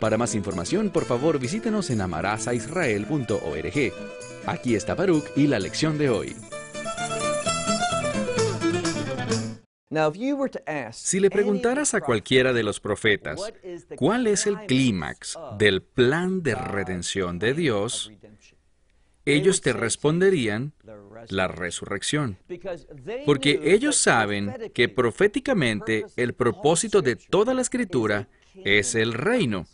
Para más información, por favor visítenos en amarazaisrael.org. Aquí está Baruch y la lección de hoy. Si le preguntaras a cualquiera de los profetas cuál es el clímax del plan de redención de Dios, ellos te responderían la resurrección. Porque ellos saben que proféticamente el propósito de toda la escritura es el reino.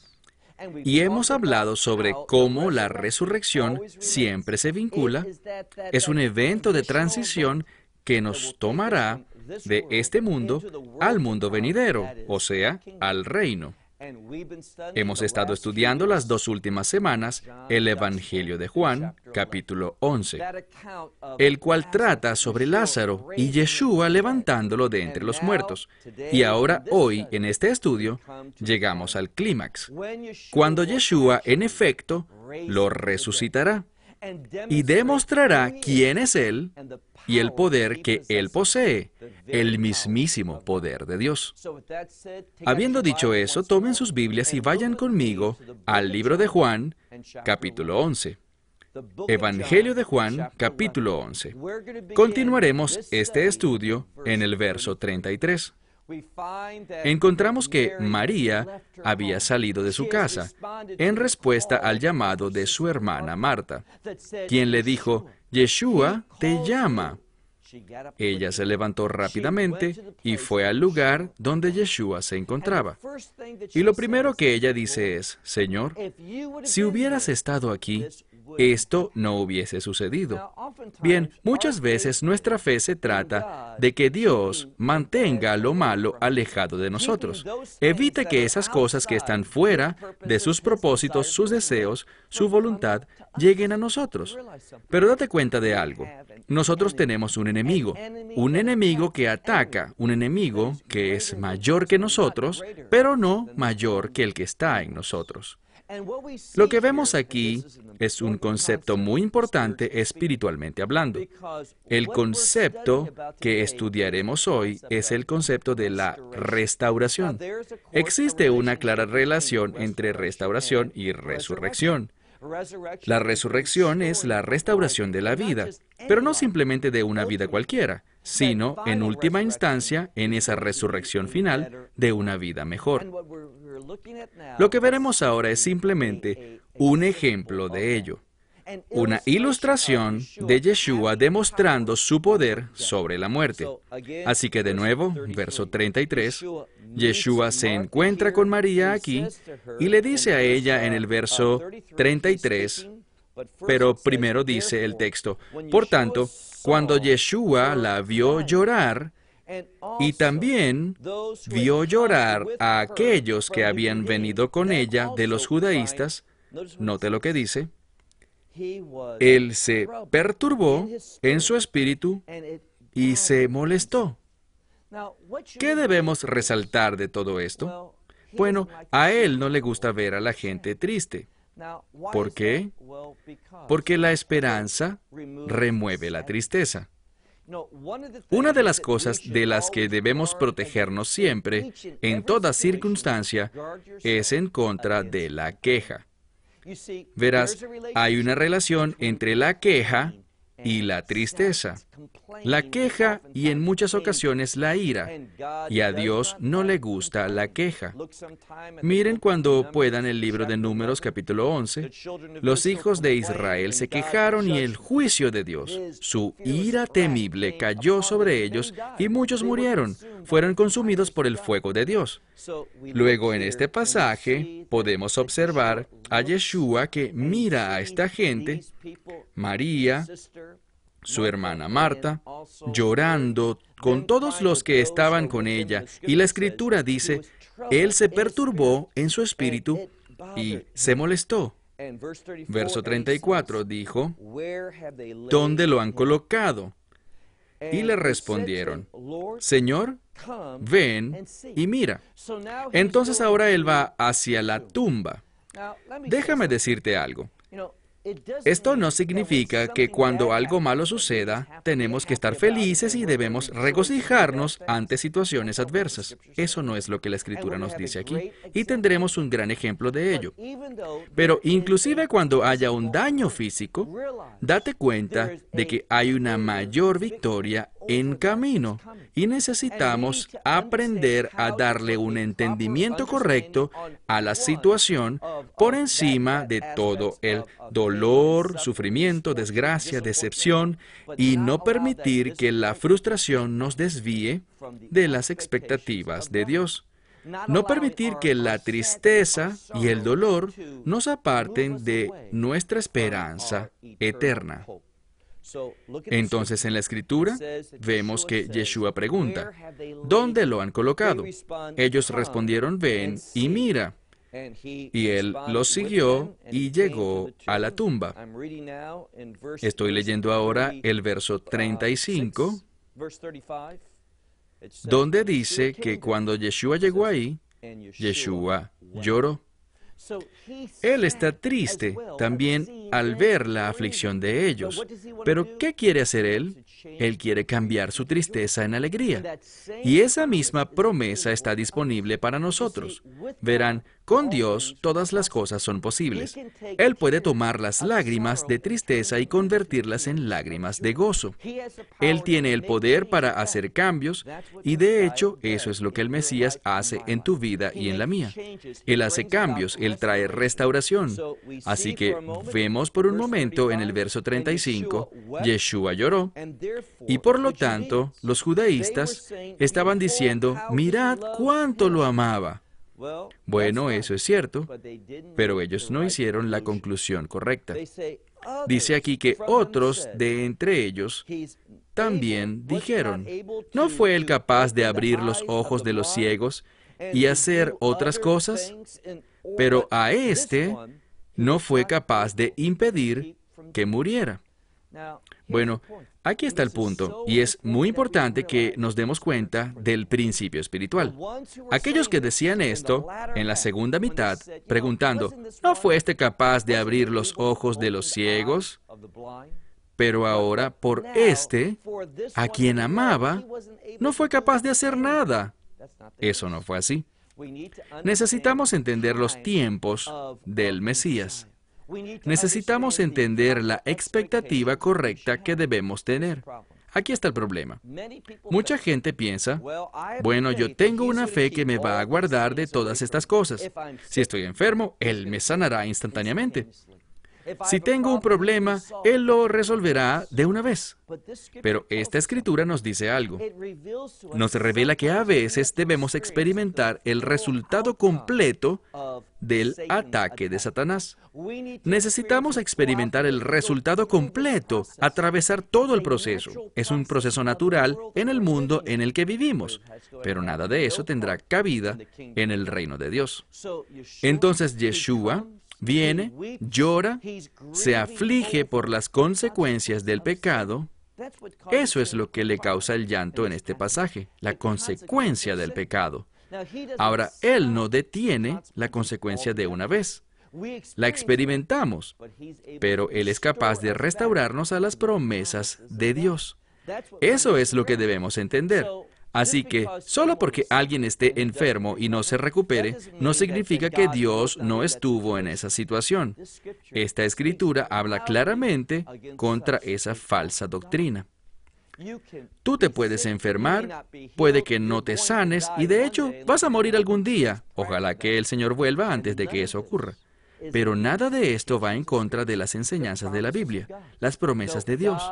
Y hemos hablado sobre cómo la resurrección siempre se vincula. Es un evento de transición que nos tomará de este mundo al mundo venidero, o sea, al reino. Hemos estado estudiando las dos últimas semanas el Evangelio de Juan, capítulo 11, el cual trata sobre Lázaro y Yeshua levantándolo de entre los muertos. Y ahora, hoy, en este estudio, llegamos al clímax, cuando Yeshua, en efecto, lo resucitará y demostrará quién es Él y el poder que Él posee, el mismísimo poder de Dios. Habiendo dicho eso, tomen sus Biblias y vayan conmigo al libro de Juan, capítulo 11. Evangelio de Juan, capítulo 11. Continuaremos este estudio en el verso 33 encontramos que María había salido de su casa en respuesta al llamado de su hermana Marta, quien le dijo, Yeshua te llama. Ella se levantó rápidamente y fue al lugar donde Yeshua se encontraba. Y lo primero que ella dice es, Señor, si hubieras estado aquí, esto no hubiese sucedido. Bien, muchas veces nuestra fe se trata de que Dios mantenga lo malo alejado de nosotros. Evite que esas cosas que están fuera de sus propósitos, sus deseos, su voluntad, lleguen a nosotros. Pero date cuenta de algo. Nosotros tenemos un enemigo, un enemigo que ataca, un enemigo que es mayor que nosotros, pero no mayor que el que está en nosotros. Lo que vemos aquí es un concepto muy importante espiritualmente hablando. El concepto que estudiaremos hoy es el concepto de la restauración. Existe una clara relación entre restauración y resurrección. La resurrección es la restauración de la vida, pero no simplemente de una vida cualquiera, sino, en última instancia, en esa resurrección final de una vida mejor. Lo que veremos ahora es simplemente un ejemplo de ello, una ilustración de Yeshua demostrando su poder sobre la muerte. Así que de nuevo, verso 33, Yeshua se encuentra con María aquí y le dice a ella en el verso 33, pero primero dice el texto, por tanto, cuando Yeshua la vio llorar, y también vio llorar a aquellos que habían venido con ella de los judaístas. Note lo que dice. Él se perturbó en su espíritu y se molestó. ¿Qué debemos resaltar de todo esto? Bueno, a él no le gusta ver a la gente triste. ¿Por qué? Porque la esperanza remueve la tristeza. Una de las cosas de las que debemos protegernos siempre, en toda circunstancia, es en contra de la queja. Verás, hay una relación entre la queja y la tristeza, la queja y en muchas ocasiones la ira. Y a Dios no le gusta la queja. Miren cuando puedan el libro de Números capítulo 11. Los hijos de Israel se quejaron y el juicio de Dios, su ira temible, cayó sobre ellos y muchos murieron. Fueron consumidos por el fuego de Dios. Luego en este pasaje podemos observar a Yeshua que mira a esta gente, María, su hermana Marta, llorando con todos los que estaban con ella. Y la escritura dice, Él se perturbó en su espíritu y se molestó. Verso 34 dijo, ¿dónde lo han colocado? Y le respondieron, Señor, ven y mira. Entonces ahora él va hacia la tumba. Déjame decirte algo. Esto no significa que cuando algo malo suceda, tenemos que estar felices y debemos regocijarnos ante situaciones adversas. Eso no es lo que la escritura nos dice aquí, y tendremos un gran ejemplo de ello. Pero inclusive cuando haya un daño físico, date cuenta de que hay una mayor victoria en camino y necesitamos aprender a darle un entendimiento correcto a la situación por encima de todo el dolor, sufrimiento, desgracia, decepción y no permitir que la frustración nos desvíe de las expectativas de Dios. No permitir que la tristeza y el dolor nos aparten de nuestra esperanza eterna. Entonces en la escritura vemos que Yeshua pregunta, ¿dónde lo han colocado? Ellos respondieron, ven y mira. Y él los siguió y llegó a la tumba. Estoy leyendo ahora el verso 35, donde dice que cuando Yeshua llegó ahí, Yeshua lloró. Él está triste también al ver la aflicción de ellos. Pero ¿qué quiere hacer Él? Él quiere cambiar su tristeza en alegría. Y esa misma promesa está disponible para nosotros. Verán, con Dios todas las cosas son posibles. Él puede tomar las lágrimas de tristeza y convertirlas en lágrimas de gozo. Él tiene el poder para hacer cambios y de hecho eso es lo que el Mesías hace en tu vida y en la mía. Él hace cambios, Él trae restauración. Así que por un momento en el verso 35, Yeshua lloró y por lo tanto los judaístas estaban diciendo, mirad cuánto lo amaba. Bueno, eso es cierto, pero ellos no hicieron la conclusión correcta. Dice aquí que otros de entre ellos también dijeron, ¿no fue él capaz de abrir los ojos de los ciegos y hacer otras cosas? Pero a este no fue capaz de impedir que muriera. Bueno, aquí está el punto, y es muy importante que nos demos cuenta del principio espiritual. Aquellos que decían esto en la segunda mitad, preguntando, ¿no fue este capaz de abrir los ojos de los ciegos? Pero ahora, por este, a quien amaba, no fue capaz de hacer nada. Eso no fue así. Necesitamos entender los tiempos del Mesías. Necesitamos entender la expectativa correcta que debemos tener. Aquí está el problema. Mucha gente piensa, bueno, yo tengo una fe que me va a guardar de todas estas cosas. Si estoy enfermo, Él me sanará instantáneamente. Si tengo un problema, Él lo resolverá de una vez. Pero esta escritura nos dice algo. Nos revela que a veces debemos experimentar el resultado completo del ataque de Satanás. Necesitamos experimentar el resultado completo, atravesar todo el proceso. Es un proceso natural en el mundo en el que vivimos, pero nada de eso tendrá cabida en el reino de Dios. Entonces Yeshua viene, llora, se aflige por las consecuencias del pecado. Eso es lo que le causa el llanto en este pasaje, la consecuencia del pecado. Ahora, Él no detiene la consecuencia de una vez. La experimentamos, pero Él es capaz de restaurarnos a las promesas de Dios. Eso es lo que debemos entender. Así que solo porque alguien esté enfermo y no se recupere, no significa que Dios no estuvo en esa situación. Esta escritura habla claramente contra esa falsa doctrina. Tú te puedes enfermar, puede que no te sanes y de hecho vas a morir algún día. Ojalá que el Señor vuelva antes de que eso ocurra. Pero nada de esto va en contra de las enseñanzas de la Biblia, las promesas de Dios.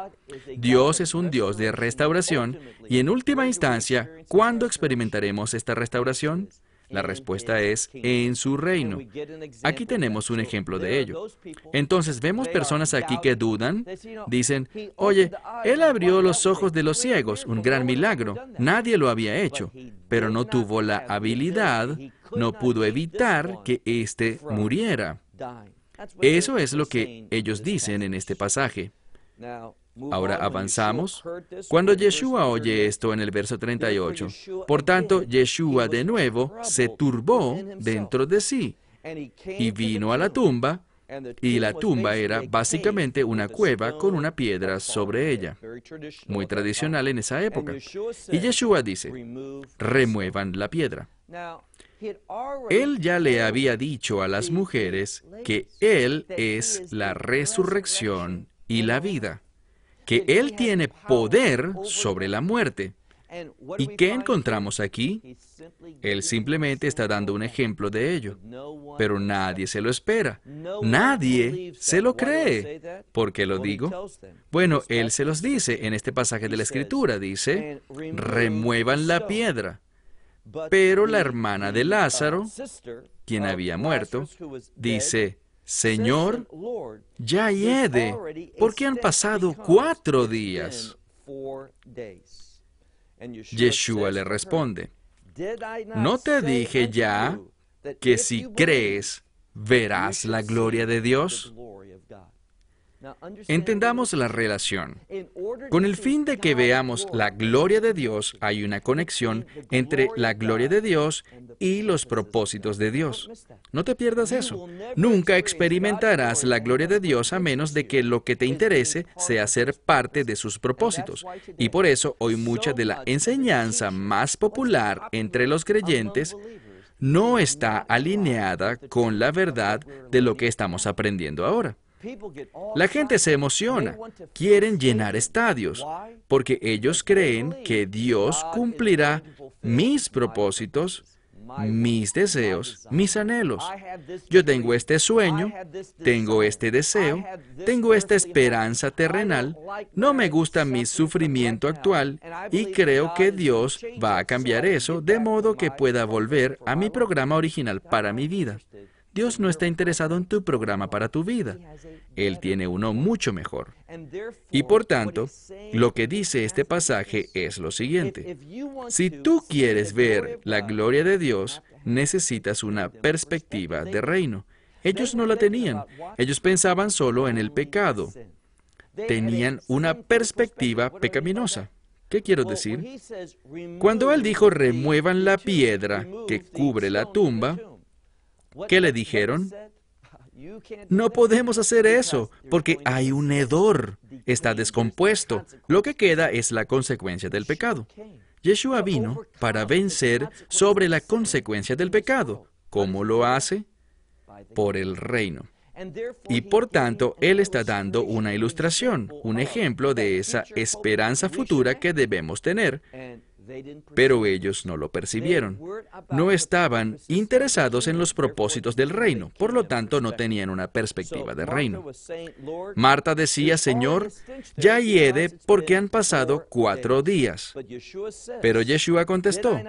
Dios es un Dios de restauración y en última instancia, ¿cuándo experimentaremos esta restauración? La respuesta es en su reino. Aquí tenemos un ejemplo de ello. Entonces vemos personas aquí que dudan, dicen, oye, Él abrió los ojos de los ciegos, un gran milagro, nadie lo había hecho, pero no tuvo la habilidad, no pudo evitar que éste muriera. Eso es lo que ellos dicen en este pasaje. Ahora avanzamos. Cuando Yeshua oye esto en el verso 38, por tanto, Yeshua de nuevo se turbó dentro de sí y vino a la tumba, y la tumba era básicamente una cueva con una piedra sobre ella, muy tradicional en esa época. Y Yeshua dice, remuevan la piedra. Él ya le había dicho a las mujeres que Él es la resurrección y la vida, que Él tiene poder sobre la muerte. ¿Y qué encontramos aquí? Él simplemente está dando un ejemplo de ello, pero nadie se lo espera. Nadie se lo cree. ¿Por qué lo digo? Bueno, Él se los dice en este pasaje de la Escritura. Dice, remuevan la piedra. Pero la hermana de Lázaro, quien había muerto, dice, Señor, ya hiede, porque han pasado cuatro días. Yeshua le responde, ¿no te dije ya que si crees, verás la gloria de Dios? Entendamos la relación. Con el fin de que veamos la gloria de Dios, hay una conexión entre la gloria de Dios y los propósitos de Dios. No te pierdas eso. Nunca experimentarás la gloria de Dios a menos de que lo que te interese sea ser parte de sus propósitos. Y por eso hoy mucha de la enseñanza más popular entre los creyentes no está alineada con la verdad de lo que estamos aprendiendo ahora. La gente se emociona, quieren llenar estadios, porque ellos creen que Dios cumplirá mis propósitos, mis deseos, mis anhelos. Yo tengo este sueño, tengo este deseo, tengo esta esperanza terrenal, no me gusta mi sufrimiento actual y creo que Dios va a cambiar eso de modo que pueda volver a mi programa original para mi vida. Dios no está interesado en tu programa para tu vida. Él tiene uno mucho mejor. Y por tanto, lo que dice este pasaje es lo siguiente. Si tú quieres ver la gloria de Dios, necesitas una perspectiva de reino. Ellos no la tenían. Ellos pensaban solo en el pecado. Tenían una perspectiva pecaminosa. ¿Qué quiero decir? Cuando él dijo remuevan la piedra que cubre la tumba, ¿Qué le dijeron? No podemos hacer eso porque hay un hedor. Está descompuesto. Lo que queda es la consecuencia del pecado. Yeshua vino para vencer sobre la consecuencia del pecado. ¿Cómo lo hace? Por el reino. Y por tanto, Él está dando una ilustración, un ejemplo de esa esperanza futura que debemos tener pero ellos no lo percibieron. No estaban interesados en los propósitos del reino, por lo tanto no tenían una perspectiva de reino. Marta decía, Señor, ya hiede porque han pasado cuatro días. Pero Yeshua contestó,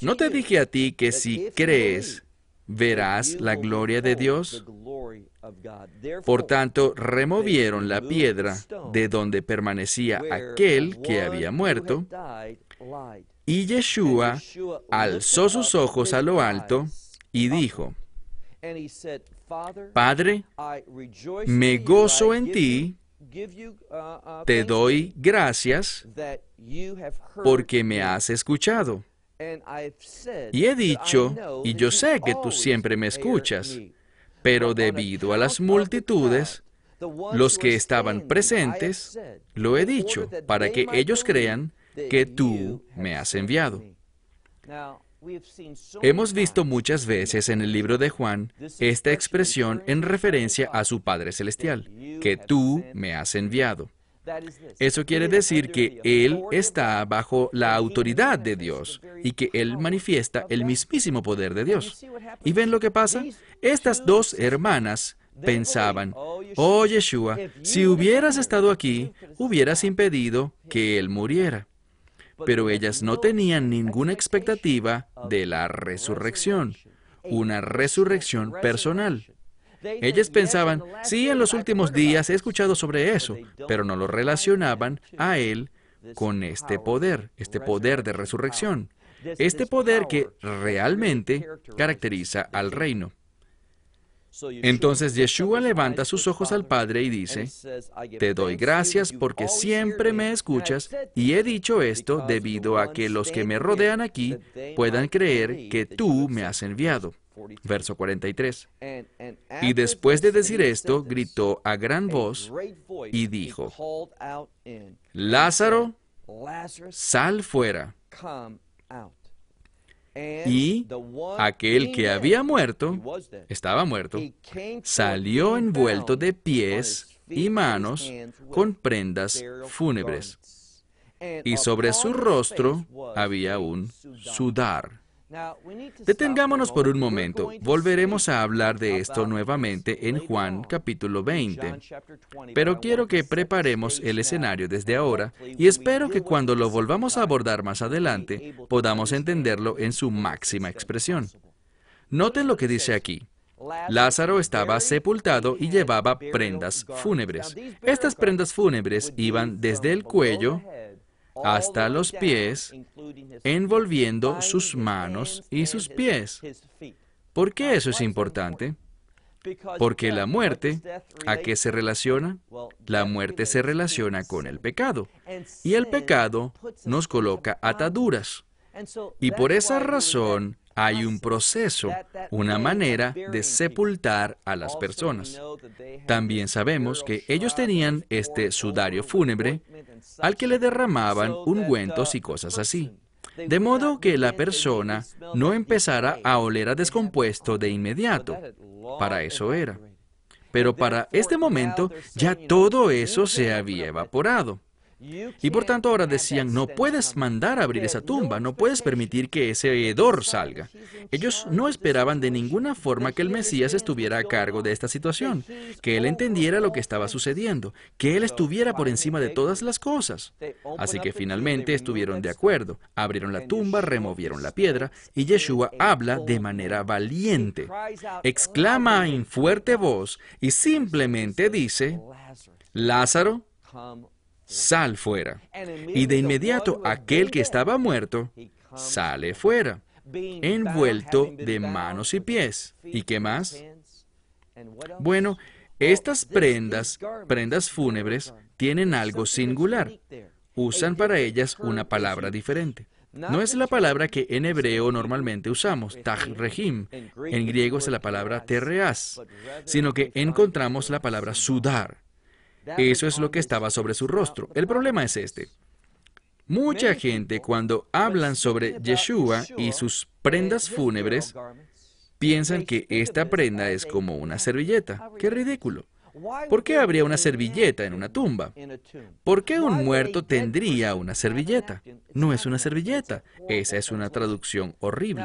¿no te dije a ti que si crees, verás la gloria de Dios? Por tanto, removieron la piedra de donde permanecía aquel que había muerto, y Yeshua alzó sus ojos a lo alto y dijo, Padre, me gozo en ti, te doy gracias porque me has escuchado. Y he dicho, y yo sé que tú siempre me escuchas, pero debido a las multitudes, los que estaban presentes, lo he dicho, para que ellos crean que tú me has enviado. Hemos visto muchas veces en el libro de Juan esta expresión en referencia a su Padre Celestial, que tú me has enviado. Eso quiere decir que Él está bajo la autoridad de Dios y que Él manifiesta el mismísimo poder de Dios. ¿Y ven lo que pasa? Estas dos hermanas pensaban, oh Yeshua, si hubieras estado aquí, hubieras impedido que Él muriera. Pero ellas no tenían ninguna expectativa de la resurrección, una resurrección personal. Ellas pensaban, sí, en los últimos días he escuchado sobre eso, pero no lo relacionaban a él con este poder, este poder de resurrección, este poder que realmente caracteriza al reino. Entonces Yeshua levanta sus ojos al Padre y dice, Te doy gracias porque siempre me escuchas y he dicho esto debido a que los que me rodean aquí puedan creer que tú me has enviado. Verso 43. Y después de decir esto, gritó a gran voz y dijo, Lázaro, sal fuera. Y aquel que había muerto, estaba muerto, salió envuelto de pies y manos con prendas fúnebres. Y sobre su rostro había un sudar. Detengámonos por un momento. Volveremos a hablar de esto nuevamente en Juan capítulo 20. Pero quiero que preparemos el escenario desde ahora y espero que cuando lo volvamos a abordar más adelante podamos entenderlo en su máxima expresión. Noten lo que dice aquí. Lázaro estaba sepultado y llevaba prendas fúnebres. Estas prendas fúnebres iban desde el cuello hasta los pies, envolviendo sus manos y sus pies. ¿Por qué eso es importante? Porque la muerte, ¿a qué se relaciona? La muerte se relaciona con el pecado. Y el pecado nos coloca ataduras. Y por esa razón hay un proceso, una manera de sepultar a las personas. También sabemos que ellos tenían este sudario fúnebre al que le derramaban ungüentos y cosas así. De modo que la persona no empezara a oler a descompuesto de inmediato. Para eso era. Pero para este momento ya todo eso se había evaporado. Y por tanto ahora decían, no puedes mandar a abrir esa tumba, no puedes permitir que ese hedor salga. Ellos no esperaban de ninguna forma que el Mesías estuviera a cargo de esta situación, que él entendiera lo que estaba sucediendo, que él estuviera por encima de todas las cosas. Así que finalmente estuvieron de acuerdo, abrieron la tumba, removieron la piedra, y Yeshua habla de manera valiente, exclama en fuerte voz y simplemente dice, Lázaro, sal fuera. Y de inmediato aquel que estaba muerto sale fuera, envuelto de manos y pies. ¿Y qué más? Bueno, estas prendas, prendas fúnebres, tienen algo singular. Usan para ellas una palabra diferente. No es la palabra que en hebreo normalmente usamos, rehim. En griego es la palabra terreas, sino que encontramos la palabra sudar. Eso es lo que estaba sobre su rostro. El problema es este. Mucha gente cuando hablan sobre Yeshua y sus prendas fúnebres, piensan que esta prenda es como una servilleta. ¡Qué ridículo! ¿Por qué habría una servilleta en una tumba? ¿Por qué un muerto tendría una servilleta? No es una servilleta. Esa es una traducción horrible.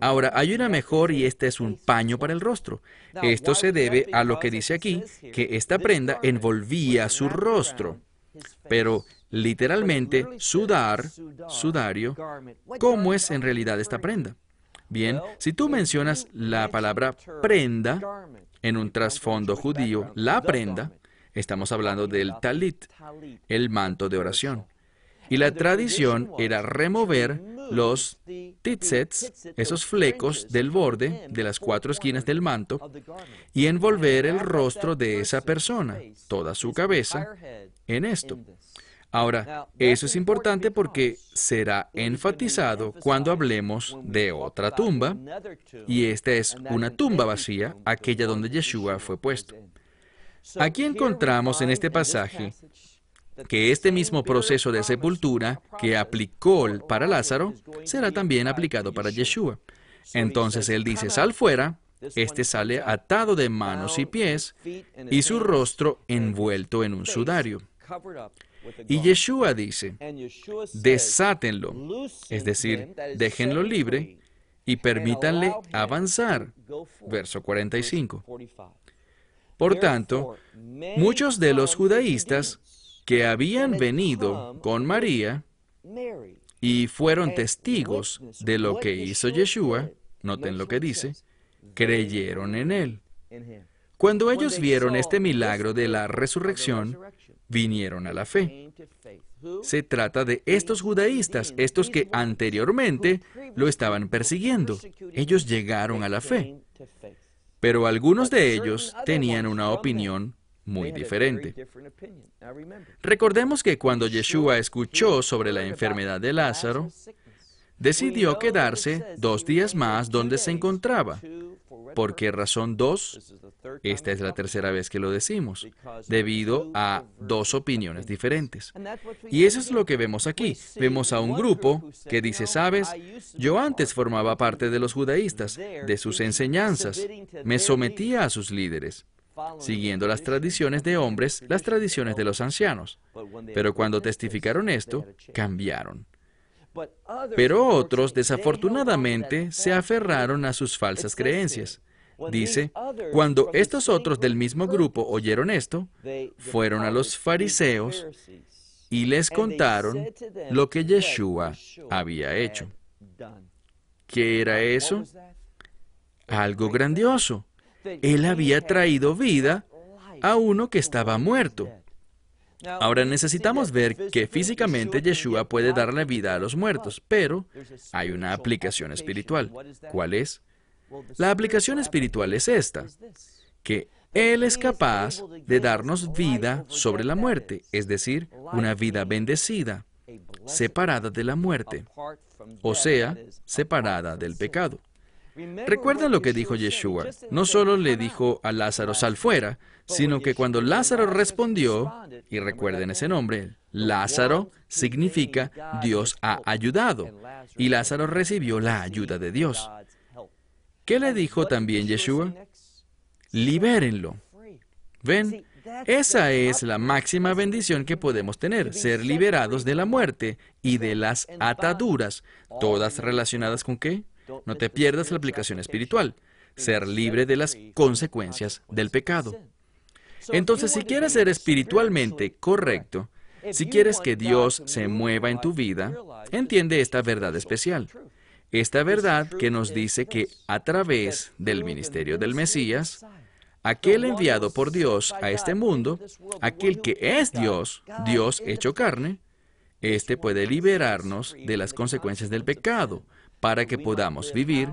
Ahora, hay una mejor y este es un paño para el rostro. Esto se debe a lo que dice aquí, que esta prenda envolvía su rostro. Pero literalmente, sudar, sudario, ¿cómo es en realidad esta prenda? Bien, si tú mencionas la palabra prenda, en un trasfondo judío, la prenda, estamos hablando del talit, el manto de oración. Y la tradición era remover los titzets, esos flecos del borde de las cuatro esquinas del manto, y envolver el rostro de esa persona, toda su cabeza, en esto. Ahora, eso es importante porque será enfatizado cuando hablemos de otra tumba, y esta es una tumba vacía, aquella donde Yeshua fue puesto. Aquí encontramos en este pasaje que este mismo proceso de sepultura que aplicó para Lázaro será también aplicado para Yeshua. Entonces él dice, sal fuera, este sale atado de manos y pies y su rostro envuelto en un sudario. Y Yeshua dice, desátenlo, es decir, déjenlo libre y permítanle avanzar. Verso 45. Por tanto, muchos de los judaístas que habían venido con María y fueron testigos de lo que hizo Yeshua, noten lo que dice, creyeron en él. Cuando ellos vieron este milagro de la resurrección, vinieron a la fe. Se trata de estos judaístas, estos que anteriormente lo estaban persiguiendo. Ellos llegaron a la fe. Pero algunos de ellos tenían una opinión muy diferente. Recordemos que cuando Yeshua escuchó sobre la enfermedad de Lázaro, decidió quedarse dos días más donde se encontraba. ¿Por qué razón dos? Esta es la tercera vez que lo decimos, debido a dos opiniones diferentes. Y eso es lo que vemos aquí. Vemos a un grupo que dice, sabes, yo antes formaba parte de los judaístas, de sus enseñanzas, me sometía a sus líderes siguiendo las tradiciones de hombres, las tradiciones de los ancianos. Pero cuando testificaron esto, cambiaron. Pero otros, desafortunadamente, se aferraron a sus falsas creencias. Dice, cuando estos otros del mismo grupo oyeron esto, fueron a los fariseos y les contaron lo que Yeshua había hecho. ¿Qué era eso? Algo grandioso. Él había traído vida a uno que estaba muerto. Ahora necesitamos ver que físicamente Yeshua puede darle vida a los muertos, pero hay una aplicación espiritual. ¿Cuál es? La aplicación espiritual es esta, que Él es capaz de darnos vida sobre la muerte, es decir, una vida bendecida, separada de la muerte, o sea, separada del pecado. Recuerden lo que dijo Yeshua. No solo le dijo a Lázaro, sal fuera, sino que cuando Lázaro respondió, y recuerden ese nombre, Lázaro significa Dios ha ayudado, y Lázaro recibió la ayuda de Dios. ¿Qué le dijo también Yeshua? Libérenlo. ¿Ven? Esa es la máxima bendición que podemos tener, ser liberados de la muerte y de las ataduras, todas relacionadas con qué? No te pierdas la aplicación espiritual, ser libre de las consecuencias del pecado. Entonces, si quieres ser espiritualmente correcto, si quieres que Dios se mueva en tu vida, entiende esta verdad especial. Esta verdad que nos dice que a través del ministerio del Mesías, aquel enviado por Dios a este mundo, aquel que es Dios, Dios hecho carne, éste puede liberarnos de las consecuencias del pecado, para que podamos vivir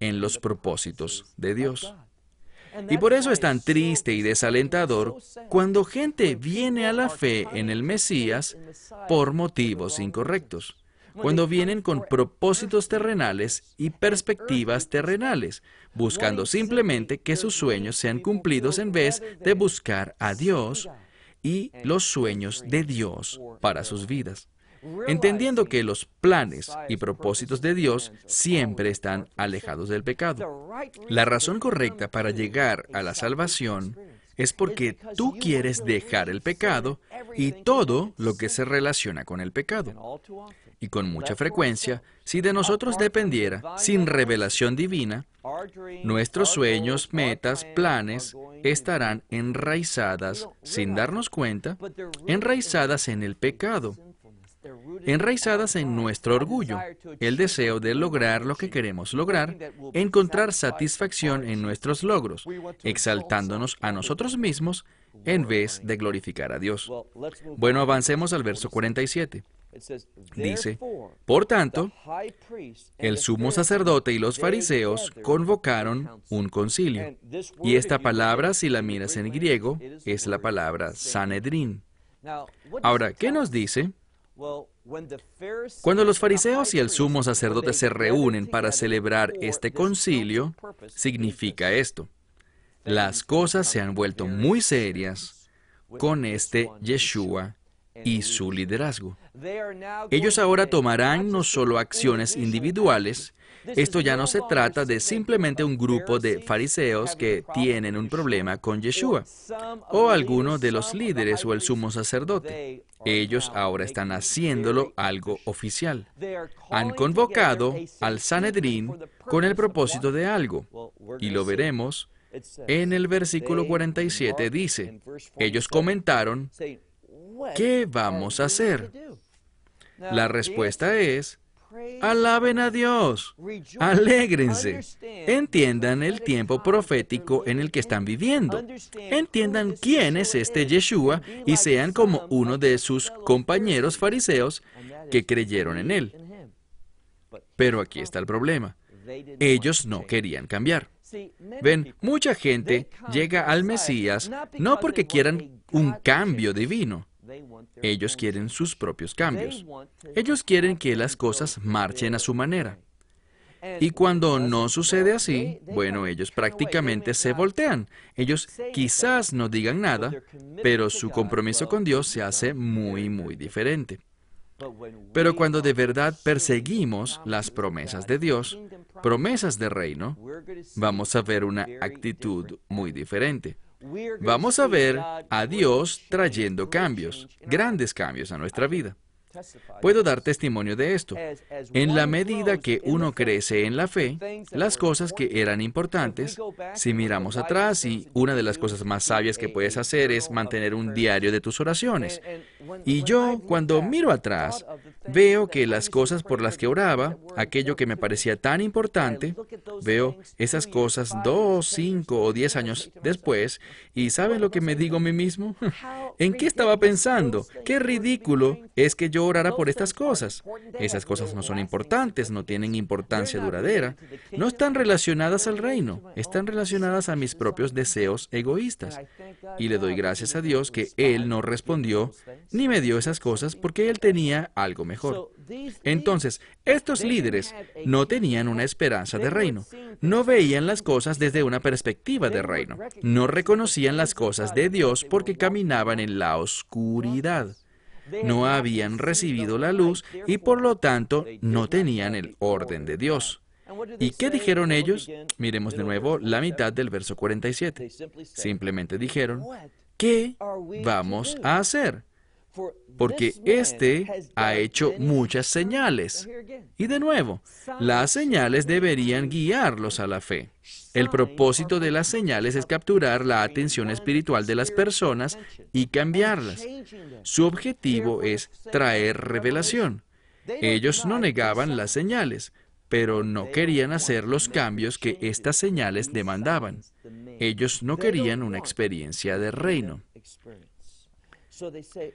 en los propósitos de Dios. Y por eso es tan triste y desalentador cuando gente viene a la fe en el Mesías por motivos incorrectos, cuando vienen con propósitos terrenales y perspectivas terrenales, buscando simplemente que sus sueños sean cumplidos en vez de buscar a Dios y los sueños de Dios para sus vidas entendiendo que los planes y propósitos de Dios siempre están alejados del pecado. La razón correcta para llegar a la salvación es porque tú quieres dejar el pecado y todo lo que se relaciona con el pecado. Y con mucha frecuencia, si de nosotros dependiera, sin revelación divina, nuestros sueños, metas, planes estarán enraizadas, sin darnos cuenta, enraizadas en el pecado enraizadas en nuestro orgullo, el deseo de lograr lo que queremos lograr, encontrar satisfacción en nuestros logros, exaltándonos a nosotros mismos en vez de glorificar a Dios. Bueno, avancemos al verso 47. Dice, por tanto, el sumo sacerdote y los fariseos convocaron un concilio. Y esta palabra, si la miras en griego, es la palabra Sanedrín. Ahora, ¿qué nos dice? Cuando los fariseos y el sumo sacerdote se reúnen para celebrar este concilio, significa esto. Las cosas se han vuelto muy serias con este Yeshua y su liderazgo. Ellos ahora tomarán no solo acciones individuales, esto ya no se trata de simplemente un grupo de fariseos que tienen un problema con Yeshua o alguno de los líderes o el sumo sacerdote. Ellos ahora están haciéndolo algo oficial. Han convocado al Sanedrín con el propósito de algo. Y lo veremos en el versículo 47. Dice, ellos comentaron, ¿qué vamos a hacer? La respuesta es, alaben a Dios, alégrense, entiendan el tiempo profético en el que están viviendo, entiendan quién es este Yeshua y sean como uno de sus compañeros fariseos que creyeron en él. Pero aquí está el problema. Ellos no querían cambiar. Ven, mucha gente llega al Mesías no porque quieran un cambio divino. Ellos quieren sus propios cambios. Ellos quieren que las cosas marchen a su manera. Y cuando no sucede así, bueno, ellos prácticamente se voltean. Ellos quizás no digan nada, pero su compromiso con Dios se hace muy, muy diferente. Pero cuando de verdad perseguimos las promesas de Dios, promesas de reino, vamos a ver una actitud muy diferente. Vamos a ver a Dios trayendo cambios, grandes cambios a nuestra vida. Puedo dar testimonio de esto. En la medida que uno crece en la fe, las cosas que eran importantes, si miramos atrás, y una de las cosas más sabias que puedes hacer es mantener un diario de tus oraciones. Y yo, cuando miro atrás, veo que las cosas por las que oraba, aquello que me parecía tan importante, veo esas cosas dos, cinco o diez años después, y ¿saben lo que me digo a mí mismo? ¿En qué estaba pensando? Qué ridículo es que yo por estas cosas. Esas cosas no son importantes, no tienen importancia duradera, no están relacionadas al reino, están relacionadas a mis propios deseos egoístas. Y le doy gracias a Dios que Él no respondió ni me dio esas cosas porque Él tenía algo mejor. Entonces, estos líderes no tenían una esperanza de reino, no veían las cosas desde una perspectiva de reino, no reconocían las cosas de Dios porque caminaban en la oscuridad no habían recibido la luz y por lo tanto no tenían el orden de Dios. ¿Y qué dijeron ellos? Miremos de nuevo la mitad del verso 47. Simplemente dijeron, ¿qué vamos a hacer? Porque éste ha hecho muchas señales. Y de nuevo, las señales deberían guiarlos a la fe. El propósito de las señales es capturar la atención espiritual de las personas y cambiarlas. Su objetivo es traer revelación. Ellos no negaban las señales, pero no querían hacer los cambios que estas señales demandaban. Ellos no querían una experiencia de reino.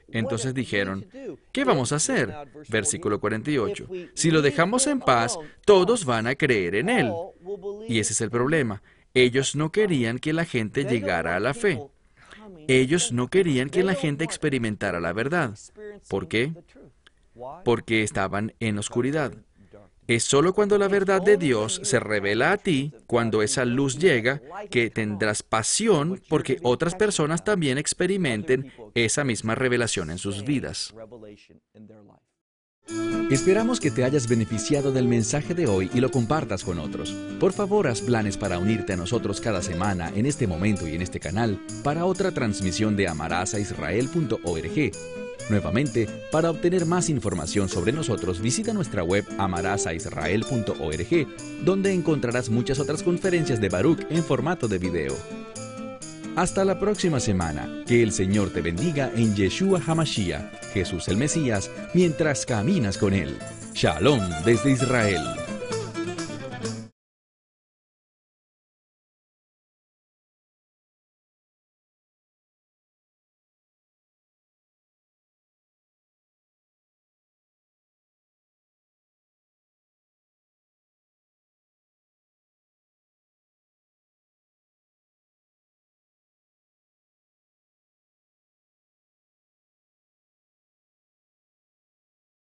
Entonces dijeron, ¿qué vamos a hacer? Versículo 48. Si lo dejamos en paz, todos van a creer en Él. Y ese es el problema. Ellos no querían que la gente llegara a la fe. Ellos no querían que la gente experimentara la verdad. ¿Por qué? Porque estaban en oscuridad. Es solo cuando la verdad de Dios se revela a ti, cuando esa luz llega, que tendrás pasión porque otras personas también experimenten esa misma revelación en sus vidas. Esperamos que te hayas beneficiado del mensaje de hoy y lo compartas con otros. Por favor, haz planes para unirte a nosotros cada semana en este momento y en este canal para otra transmisión de amarazaisrael.org Nuevamente, para obtener más información sobre nosotros, visita nuestra web amarazaisrael.org, donde encontrarás muchas otras conferencias de Baruch en formato de video. Hasta la próxima semana. Que el Señor te bendiga en Yeshua Hamashiach, Jesús el Mesías, mientras caminas con Él. Shalom desde Israel.